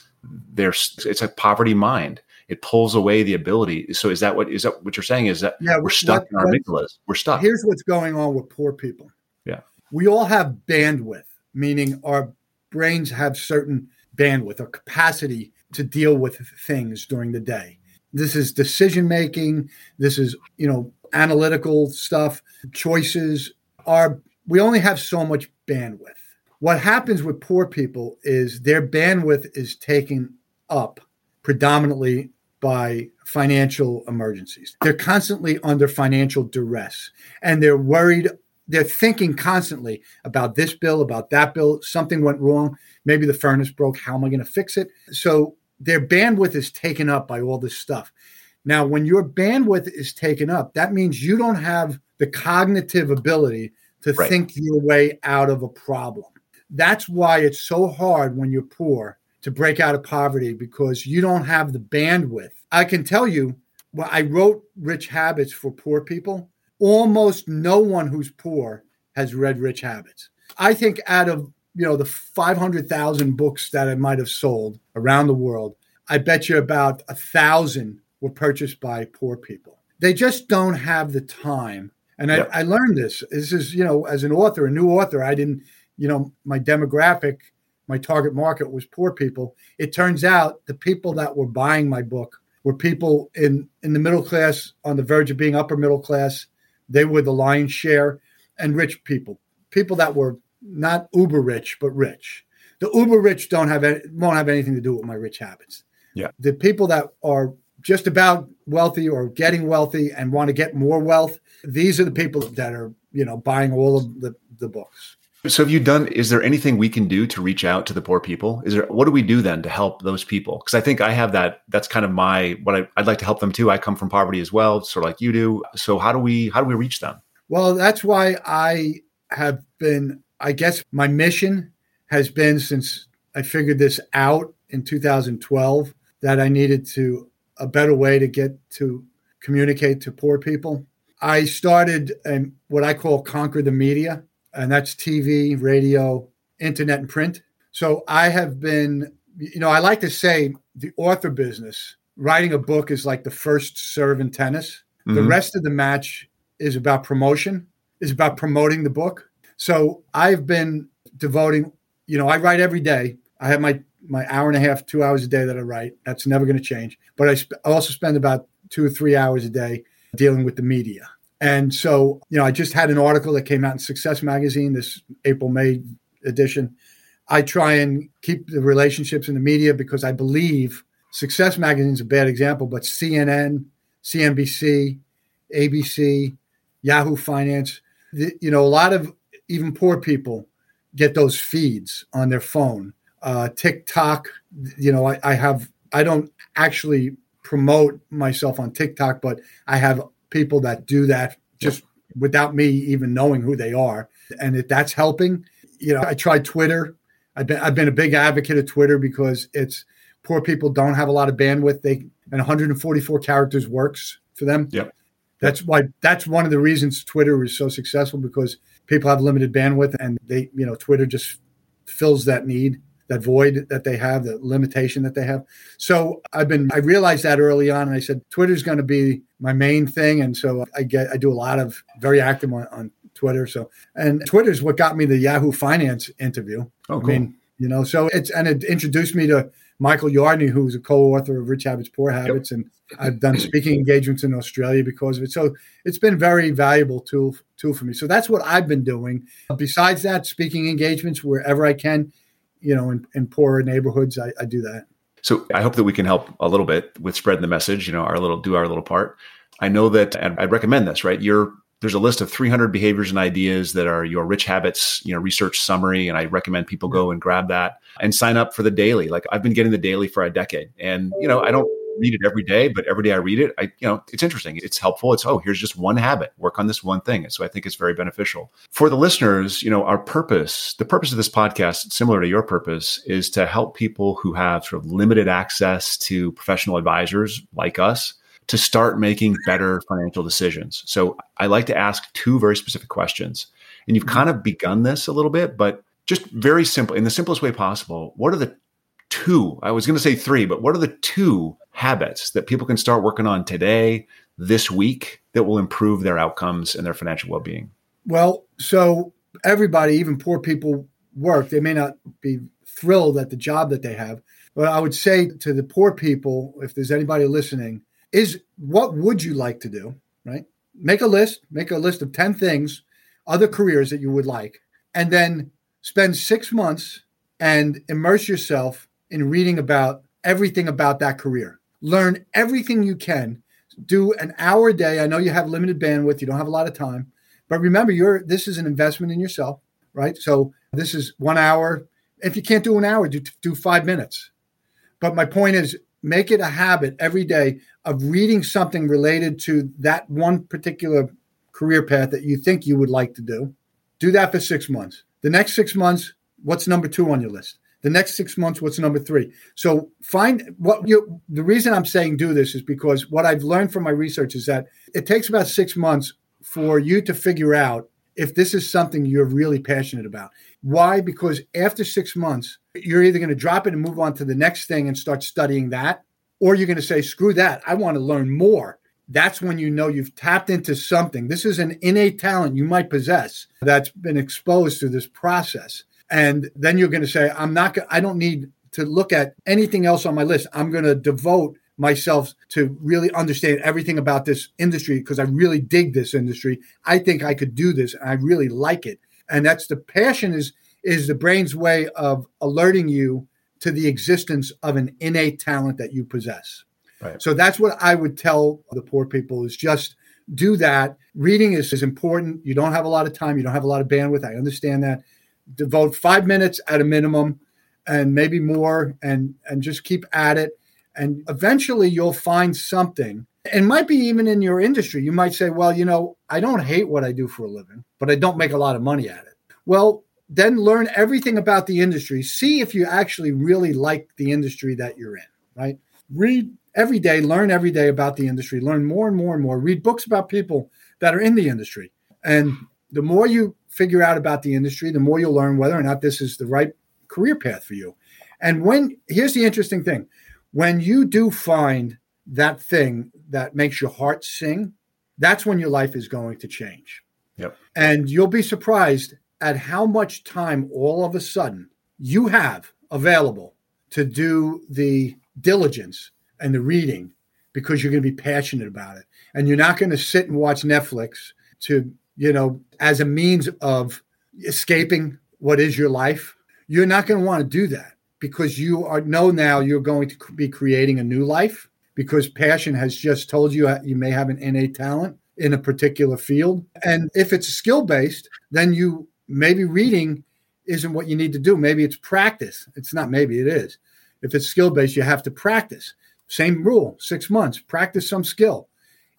there's it's a poverty mind. It pulls away the ability. So is that what is that what you're saying? Is that yeah, we're stuck what, in our amygdalas? We're stuck. Here's what's going on with poor people. Yeah, we all have bandwidth, meaning our brains have certain bandwidth or capacity to deal with things during the day. This is decision making. This is, you know, analytical stuff, choices are, we only have so much bandwidth. What happens with poor people is their bandwidth is taken up predominantly by financial emergencies. They're constantly under financial duress and they're worried they're thinking constantly about this bill, about that bill. Something went wrong. Maybe the furnace broke. How am I going to fix it? So their bandwidth is taken up by all this stuff. Now, when your bandwidth is taken up, that means you don't have the cognitive ability to right. think your way out of a problem. that's why it's so hard when you're poor to break out of poverty because you don't have the bandwidth. I can tell you, well, I wrote Rich Habits for poor people. Almost no one who's poor has read Rich Habits. I think out of you know the 500,000 books that I might have sold around the world, I bet you about a thousand were purchased by poor people. They just don't have the time. And I, I learned this. This is, you know, as an author, a new author, I didn't, you know, my demographic, my target market was poor people. It turns out the people that were buying my book were people in, in the middle class, on the verge of being upper middle class. They were the lion's share, and rich people, people that were not uber rich, but rich. The uber rich don't have any, won't have anything to do with my rich habits. Yeah. The people that are just about wealthy or getting wealthy and want to get more wealth, these are the people that are, you know, buying all of the, the books. So have you done is there anything we can do to reach out to the poor people? Is there what do we do then to help those people? Because I think I have that that's kind of my what I, I'd like to help them too. I come from poverty as well, sort of like you do. So how do we how do we reach them? Well, that's why I have been I guess my mission has been since I figured this out in 2012 that I needed to a better way to get to communicate to poor people. I started um, what I call conquer the media, and that's TV, radio, internet, and print. So I have been, you know, I like to say the author business, writing a book is like the first serve in tennis. Mm-hmm. The rest of the match is about promotion, is about promoting the book. So I've been devoting, you know, I write every day. I have my my hour and a half, two hours a day that I write. That's never going to change. But I, sp- I also spend about two or three hours a day dealing with the media. And so, you know, I just had an article that came out in Success Magazine, this April, May edition. I try and keep the relationships in the media because I believe Success Magazine is a bad example, but CNN, CNBC, ABC, Yahoo Finance, the, you know, a lot of even poor people get those feeds on their phone uh, TikTok. You know, I, I have I don't actually promote myself on TikTok, but I have people that do that just without me even knowing who they are, and if that's helping, you know, I tried Twitter. I've been I've been a big advocate of Twitter because it's poor people don't have a lot of bandwidth. They and 144 characters works for them. Yep. That's why that's one of the reasons Twitter is so successful because people have limited bandwidth and they you know Twitter just fills that need that void that they have, the limitation that they have. So I've been, I realized that early on, and I said Twitter's going to be my main thing, and so I get, I do a lot of very active on, on Twitter. So, and Twitter's what got me the Yahoo Finance interview. Oh, cool. I mean, you know, so it's and it introduced me to Michael Yardney, who's a co-author of Rich Habits, Poor Habits, yep. and I've done speaking engagements in Australia because of it. So it's been very valuable tool tool for me. So that's what I've been doing. Besides that, speaking engagements wherever I can you know, in, in poorer neighborhoods, I, I do that. So I hope that we can help a little bit with spreading the message, you know, our little, do our little part. I know that, and I'd recommend this, right? You're, there's a list of 300 behaviors and ideas that are your rich habits, you know, research summary. And I recommend people go and grab that and sign up for the daily. Like I've been getting the daily for a decade and, you know, I don't read it every day, but every day I read it, I, you know, it's interesting. It's helpful. It's, oh, here's just one habit. Work on this one thing. so I think it's very beneficial. For the listeners, you know, our purpose, the purpose of this podcast, similar to your purpose, is to help people who have sort of limited access to professional advisors like us to start making better financial decisions. So I like to ask two very specific questions. And you've mm-hmm. kind of begun this a little bit, but just very simple, in the simplest way possible. What are the two? I was going to say three, but what are the two habits that people can start working on today, this week, that will improve their outcomes and their financial well being? Well, so everybody, even poor people, work. They may not be thrilled at the job that they have. But I would say to the poor people, if there's anybody listening, is what would you like to do? Right? Make a list, make a list of 10 things, other careers that you would like, and then spend six months and immerse yourself in reading about everything about that career learn everything you can. Do an hour a day. I know you have limited bandwidth, you don't have a lot of time, but remember, you're this is an investment in yourself, right? So this is one hour. If you can't do an hour, do do five minutes. But my point is, make it a habit every day of reading something related to that one particular career path that you think you would like to do. Do that for six months. The next six months, What's number two on your list? The next six months, what's number three? So find what you. The reason I'm saying do this is because what I've learned from my research is that it takes about six months for you to figure out if this is something you're really passionate about. Why? Because after six months, you're either going to drop it and move on to the next thing and start studying that, or you're going to say, screw that, I want to learn more. That's when you know you've tapped into something. This is an innate talent you might possess that's been exposed through this process. And then you're going to say, I'm not, I don't need to look at anything else on my list. I'm going to devote myself to really understand everything about this industry because I really dig this industry. I think I could do this and I really like it. And that's the passion is is the brain's way of alerting you to the existence of an innate talent that you possess. Right. So that's what I would tell the poor people is just do that. Reading is, is important. You don't have a lot of time, you don't have a lot of bandwidth. I understand that. Devote five minutes at a minimum and maybe more and and just keep at it. And eventually you'll find something. And might be even in your industry. You might say well you know i don't hate what i do for a living but i don't make a lot of money at it. Well then learn everything about the industry. See if you actually really like the industry that you're in right? Read every day learn every day about the industry. Learn more and more and more. Read books about people that are in the industry. And the more you figure out about the industry the more you'll learn whether or not this is the right career path for you and when here's the interesting thing when you do find that thing that makes your heart sing, that's when your life is going to change. Yep. And you'll be surprised at how much time all of a sudden you have available to do the diligence and the reading because you're going to be passionate about it. And you're not going to sit and watch Netflix to, you know, as a means of escaping what is your life. You're not going to want to do that because you are know now you're going to be creating a new life because passion has just told you uh, you may have an innate talent in a particular field. And if it's skill based then you maybe reading isn't what you need to do. Maybe it's practice. It's not maybe it is. If it's skill based you have to practice. Same rule 6 months practice some skill.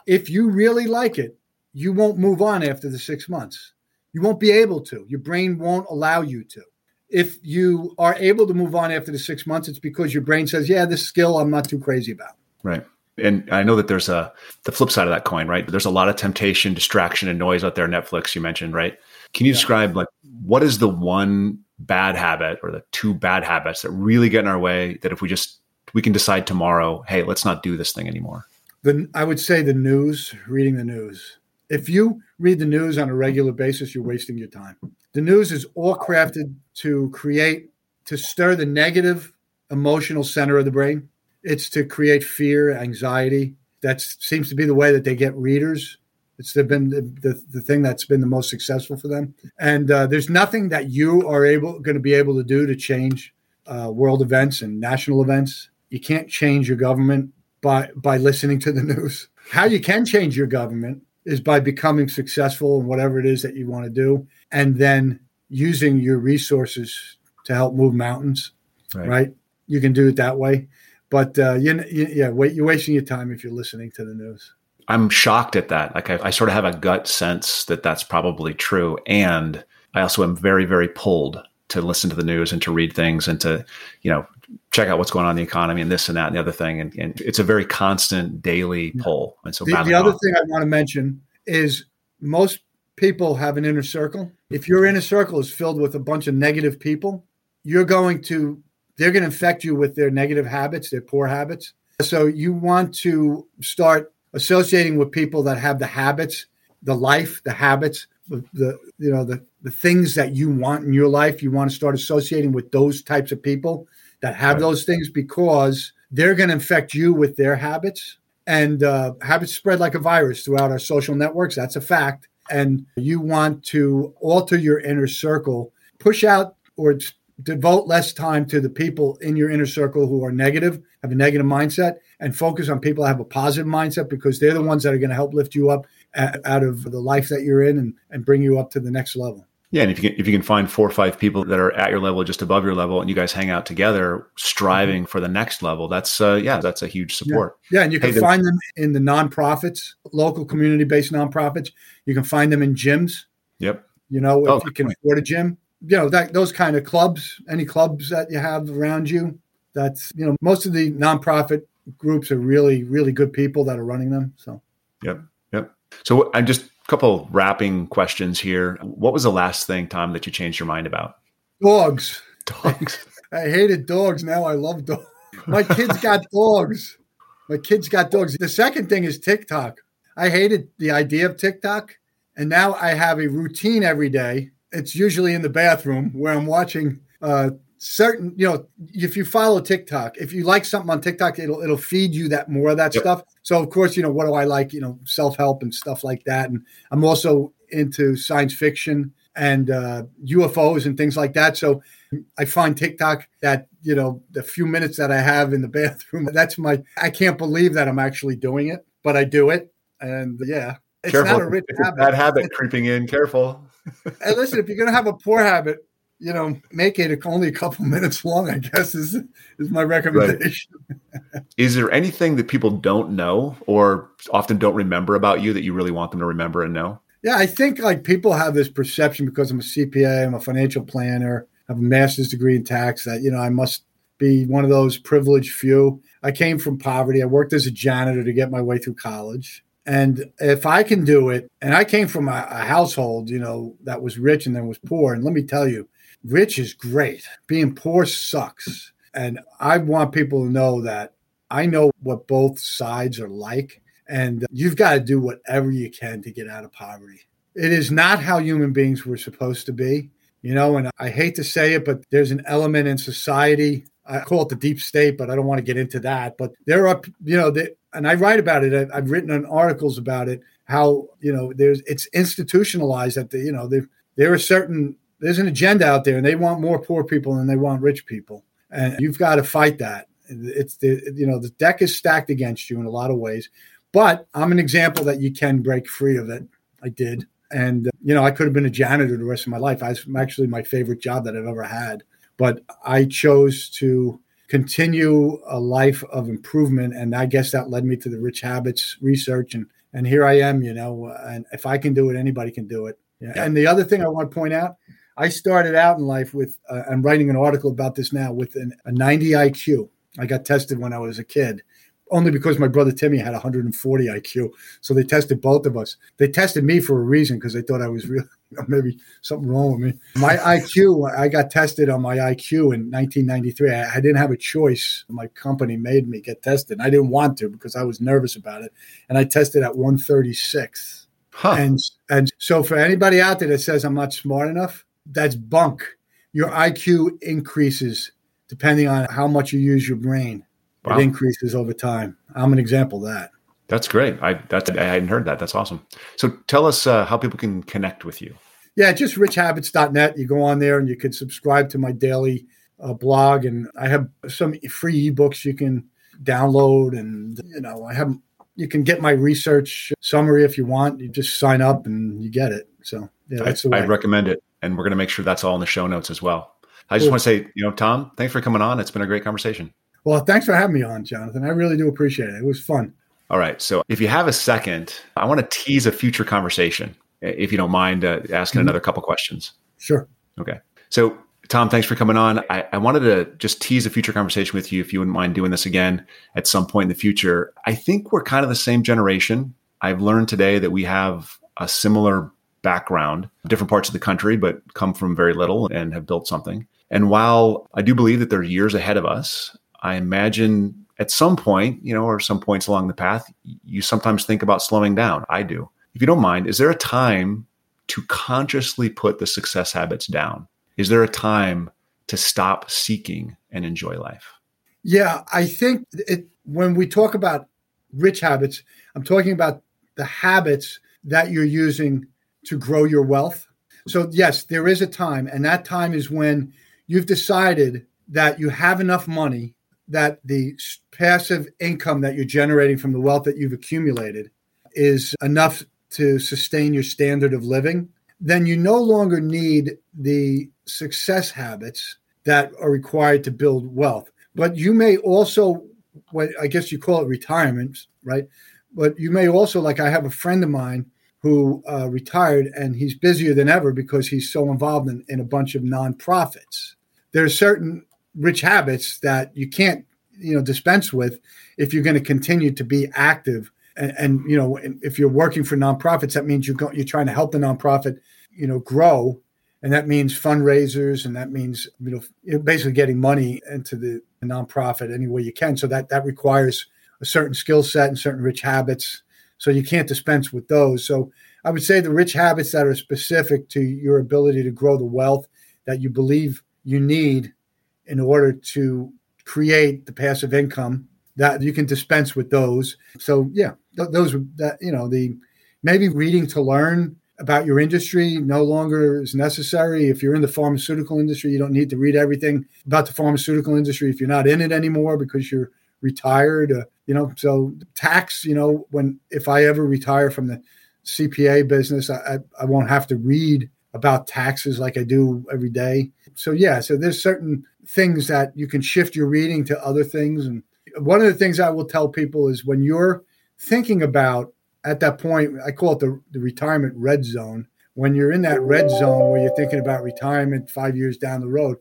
If you really like it you won't move on after the 6 months you won't be able to your brain won't allow you to if you are able to move on after the six months, it's because your brain says, yeah, this skill I'm not too crazy about. Right. And I know that there's a the flip side of that coin, right? There's a lot of temptation, distraction, and noise out there. Netflix, you mentioned, right? Can you yeah. describe like what is the one bad habit or the two bad habits that really get in our way that if we just we can decide tomorrow, hey, let's not do this thing anymore? The I would say the news, reading the news. If you read the news on a regular basis, you're wasting your time. The news is all crafted to create, to stir the negative emotional center of the brain. It's to create fear, anxiety. That seems to be the way that they get readers. It's been the, the, the thing that's been the most successful for them. And uh, there's nothing that you are able going to be able to do to change uh, world events and national events. You can't change your government by by listening to the news. How you can change your government is by becoming successful in whatever it is that you want to do and then using your resources to help move mountains right, right? you can do it that way but uh, you, you, yeah wait, you're wasting your time if you're listening to the news. I'm shocked at that. Like I, I sort of have a gut sense that that's probably true and i also am very very pulled to listen to the news and to read things and to you know check out what's going on in the economy and this and that and the other thing. And, and it's a very constant daily pull. And so the, the other off. thing I want to mention is most people have an inner circle. If your inner circle is filled with a bunch of negative people, you're going to they're going to infect you with their negative habits, their poor habits. So you want to start associating with people that have the habits, the life, the habits, the, the you know the the things that you want in your life. You want to start associating with those types of people that have right. those things because they're going to infect you with their habits and uh, habits spread like a virus throughout our social networks. That's a fact. And you want to alter your inner circle, push out or devote less time to the people in your inner circle who are negative, have a negative mindset, and focus on people that have a positive mindset because they're the ones that are going to help lift you up out of the life that you're in and, and bring you up to the next level. Yeah, and if you can, if you can find four or five people that are at your level, just above your level, and you guys hang out together, striving mm-hmm. for the next level, that's uh, yeah, that's a huge support. Yeah, yeah and you can hey, find them in the nonprofits, local community based nonprofits. You can find them in gyms. Yep. You know, if oh, you can afford a gym, you know that those kind of clubs, any clubs that you have around you. That's you know most of the nonprofit groups are really really good people that are running them. So. Yep. So I'm just a couple wrapping questions here. What was the last thing, Tom, that you changed your mind about? Dogs. Dogs. I hated dogs. Now I love dogs. My kids got dogs. My kids got dogs. The second thing is TikTok. I hated the idea of TikTok. And now I have a routine every day. It's usually in the bathroom where I'm watching uh, certain, you know, if you follow TikTok, if you like something on TikTok, it'll it'll feed you that more of that yep. stuff. So of course, you know, what do I like? You know, self help and stuff like that. And I'm also into science fiction and uh, UFOs and things like that. So I find TikTok that, you know, the few minutes that I have in the bathroom, that's my, I can't believe that I'm actually doing it, but I do it. And yeah, it's careful. not a rich it's habit. Bad habit creeping in. Careful. and listen, if you're going to have a poor habit, you know, make it only a couple minutes long, I guess is is my recommendation. Right. is there anything that people don't know or often don't remember about you that you really want them to remember and know? Yeah, I think like people have this perception because I'm a CPA, I'm a financial planner, I have a master's degree in tax that, you know, I must be one of those privileged few. I came from poverty. I worked as a janitor to get my way through college. And if I can do it, and I came from a, a, household, you know, that was rich and then was poor. And let me tell you, rich is great. Being poor sucks. And I want people to know that I know what both sides are like. And you've got to do whatever you can to get out of poverty. It is not how human beings were supposed to be, you know, and I hate to say it, but there's an element in society. I call it the deep state, but I don't want to get into that. But there are, you know, the, and I write about it. I've written on articles about it. How you know there's it's institutionalized that the you know there there are certain there's an agenda out there, and they want more poor people than they want rich people, and you've got to fight that. It's the you know the deck is stacked against you in a lot of ways. But I'm an example that you can break free of it. I did. And, uh, you know, I could have been a janitor the rest of my life. I was actually my favorite job that I've ever had. But I chose to continue a life of improvement. And I guess that led me to the rich habits research. And, and here I am, you know, and if I can do it, anybody can do it. Yeah. And the other thing I want to point out, I started out in life with, uh, I'm writing an article about this now with an, a 90 IQ. I got tested when I was a kid only because my brother Timmy had 140 IQ. So they tested both of us. They tested me for a reason because they thought I was real, maybe something wrong with me. My IQ, I got tested on my IQ in 1993. I, I, didn't have a choice. My company made me get tested. I didn't want to because I was nervous about it. And I tested at 136. Huh. And, and so for anybody out there that says I'm not smart enough, that's bunk. Your IQ increases depending on how much you use your brain. Wow. It increases over time. I'm an example of that. That's great. I that's I hadn't heard that. That's awesome. So tell us uh, how people can connect with you. Yeah, just richhabits.net. You go on there and you can subscribe to my daily uh, blog, and I have some free ebooks you can download, and you know I have you can get my research summary if you want. You just sign up and you get it. So yeah, that's I, I recommend it, and we're going to make sure that's all in the show notes as well. I just cool. want to say, you know, Tom, thanks for coming on. It's been a great conversation. Well, thanks for having me on, Jonathan. I really do appreciate it. It was fun. All right. So, if you have a second, I want to tease a future conversation, if you don't mind uh, asking mm-hmm. another couple questions. Sure. Okay. So, Tom, thanks for coming on. I, I, wanted to just tease a future conversation with you if you wouldn't mind doing this again at some point in the future. I think we're kind of the same generation. I've learned today that we have a similar background, different parts of the country, but come from very little and have built something. And while I do believe that there are years ahead of us, I imagine at some point, you know, or some points along the path, you sometimes think about slowing down. I do. If you don't mind, is there a time to consciously put the success habits down? Is there a time to stop seeking and enjoy life? Yeah, I think it, when we talk about rich habits, I'm talking about the habits that you're using to grow your wealth. So, yes, there is a time, and that time is when you've decided that you have enough money that the passive income that you're generating from the wealth that you've accumulated is enough to sustain your standard of living, then you no longer need the success habits that are required to build wealth. But you may also, I guess you call it retirement, right? But you may also, like I have a friend of mine who uh, retired and he's busier than ever because he's so involved in, in a bunch of nonprofits. There are certain rich habits that you can't, you know, dispense with if you're going to continue to be active. And, and, you know, if you're working for nonprofits, that means you're go, you're trying to help the nonprofit, you know, grow, and that means fundraisers, and that means you know basically getting money into the, the nonprofit any way you can. So that that requires a certain skill set and certain rich habits. So you can't dispense with those. So I would say the rich habits that are specific to your ability to grow the wealth that you believe you need in order to create the passive income that you can dispense with those. So yeah, th- those that you know the maybe reading to learn about your industry no longer is necessary. If you're in the pharmaceutical industry, you don't need to read everything about the pharmaceutical industry if you're not in it anymore because you're retired. Uh, you know, so tax. You know, when if I ever retire from the CPA business, I, I won't have to read about taxes like I do every day. So yeah, so there's certain things that you can shift your reading to other things. And one of the things I will tell people is when you're thinking about at that point, I call it the, the retirement red zone. When you're in that red zone where you're thinking about retirement five years down the road,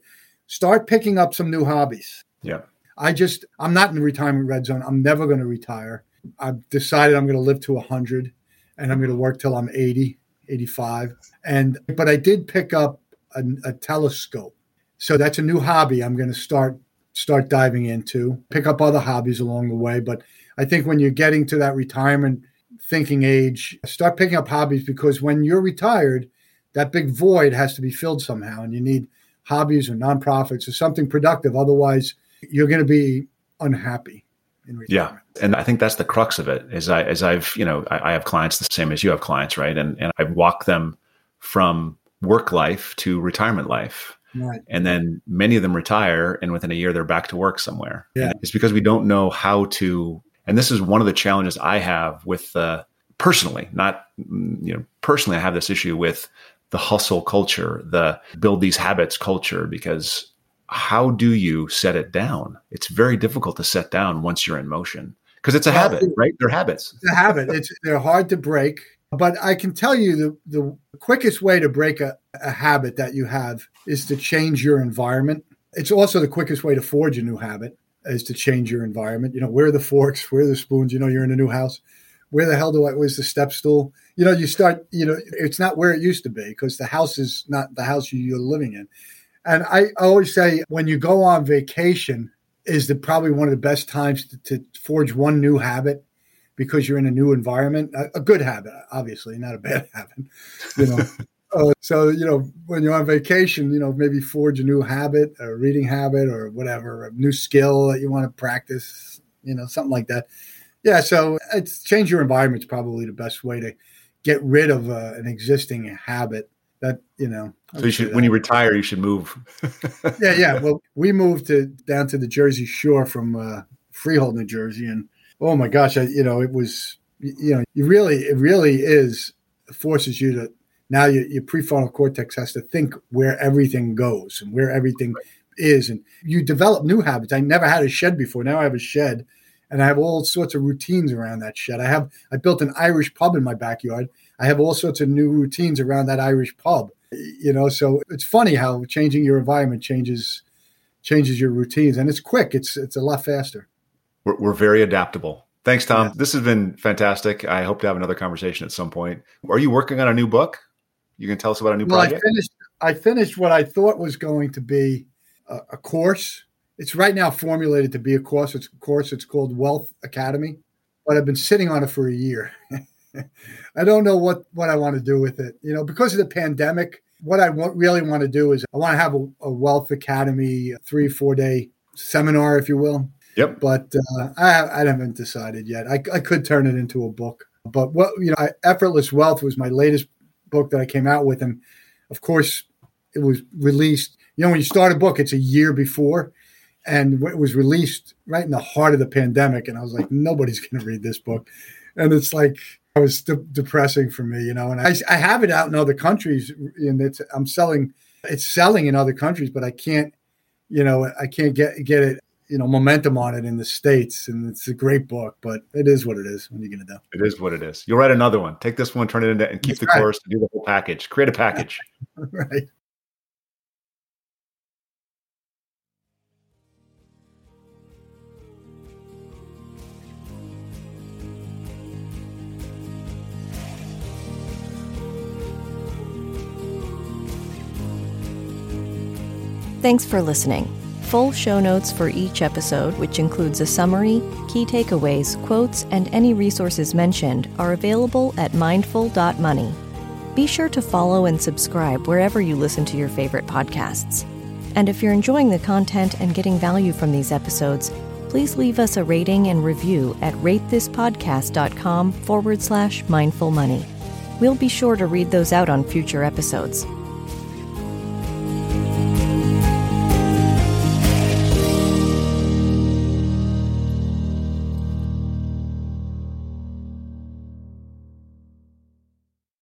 start picking up some new hobbies. Yeah. I just, I'm not in the retirement red zone. I'm never going to retire. I've decided I'm going to live to 100 and I'm going to work till I'm 80, 85. And, but I did pick up a, a telescope. So that's a new hobby I'm going to start start diving into. Pick up other hobbies along the way, but I think when you're getting to that retirement thinking age, start picking up hobbies because when you're retired, that big void has to be filled somehow, and you need hobbies or nonprofits or something productive. Otherwise, you're going to be unhappy. Yeah, and I think that's the crux of it. Is I as I've you know I, I have clients the same as you have clients, right? And and I've walked them from work life to retirement life. Right. And then many of them retire, and within a year, they're back to work somewhere. Yeah. It's because we don't know how to. And this is one of the challenges I have with uh, personally, not you know personally, I have this issue with the hustle culture, the build these habits culture, because how do you set it down? It's very difficult to set down once you're in motion because it's a well, habit, right? They're habits. It's a habit. It's they're hard to break. But I can tell you the, the quickest way to break a, a habit that you have is to change your environment. It's also the quickest way to forge a new habit is to change your environment. You know, where are the forks? Where are the spoons? You know, you're in a new house. Where the hell do I, where's the step stool? You know, you start, you know, it's not where it used to be because the house is not the house you're living in. And I always say when you go on vacation is the probably one of the best times to, to forge one new habit because you're in a new environment. A, a good habit, obviously, not a bad habit. You know. uh, so you know when you're on vacation, you know maybe forge a new habit, a reading habit, or whatever, a new skill that you want to practice. You know, something like that. Yeah. So it's change your environment is probably the best way to get rid of uh, an existing habit that you know. So you should, when you retire, you should move. yeah, yeah. Well, we moved to down to the Jersey Shore from uh, Freehold, New Jersey, and oh my gosh, I, you know, it was, you know, you really, it really is forces you to now your, your prefrontal cortex has to think where everything goes and where everything right. is, and you develop new habits. I never had a shed before. Now I have a shed, and I have all sorts of routines around that shed. I have I built an Irish pub in my backyard. I have all sorts of new routines around that Irish pub. You know, so it's funny how changing your environment changes changes your routines, and it's quick. It's it's a lot faster. We're, we're very adaptable. Thanks, Tom. Yeah. This has been fantastic. I hope to have another conversation at some point. Are you working on a new book? You can tell us about a new well, project. I finished. I finished what I thought was going to be a, a course. It's right now formulated to be a course. It's a course. It's called Wealth Academy, but I've been sitting on it for a year. I don't know what what I want to do with it. You know, because of the pandemic, what I want, really want to do is I want to have a, a Wealth Academy three four day seminar, if you will. Yep. But uh, I, I haven't decided yet. I, I could turn it into a book. But what you know, Effortless Wealth was my latest book that I came out with, and of course, it was released. You know, when you start a book, it's a year before, and it was released right in the heart of the pandemic. And I was like, nobody's going to read this book, and it's like was de- depressing for me, you know. And I, I have it out in other countries, and it's I'm selling, it's selling in other countries, but I can't, you know, I can't get get it you know momentum on it in the states, and it's a great book. But it is what it is. What are you going to do? It is what it is. You'll write another one. Take this one, turn it into, and keep That's the right. course, do the whole package. Create a package. right. Thanks for listening. Full show notes for each episode, which includes a summary, key takeaways, quotes, and any resources mentioned, are available at mindful.money. Be sure to follow and subscribe wherever you listen to your favorite podcasts. And if you're enjoying the content and getting value from these episodes, please leave us a rating and review at ratethispodcast.com forward slash mindful money. We'll be sure to read those out on future episodes.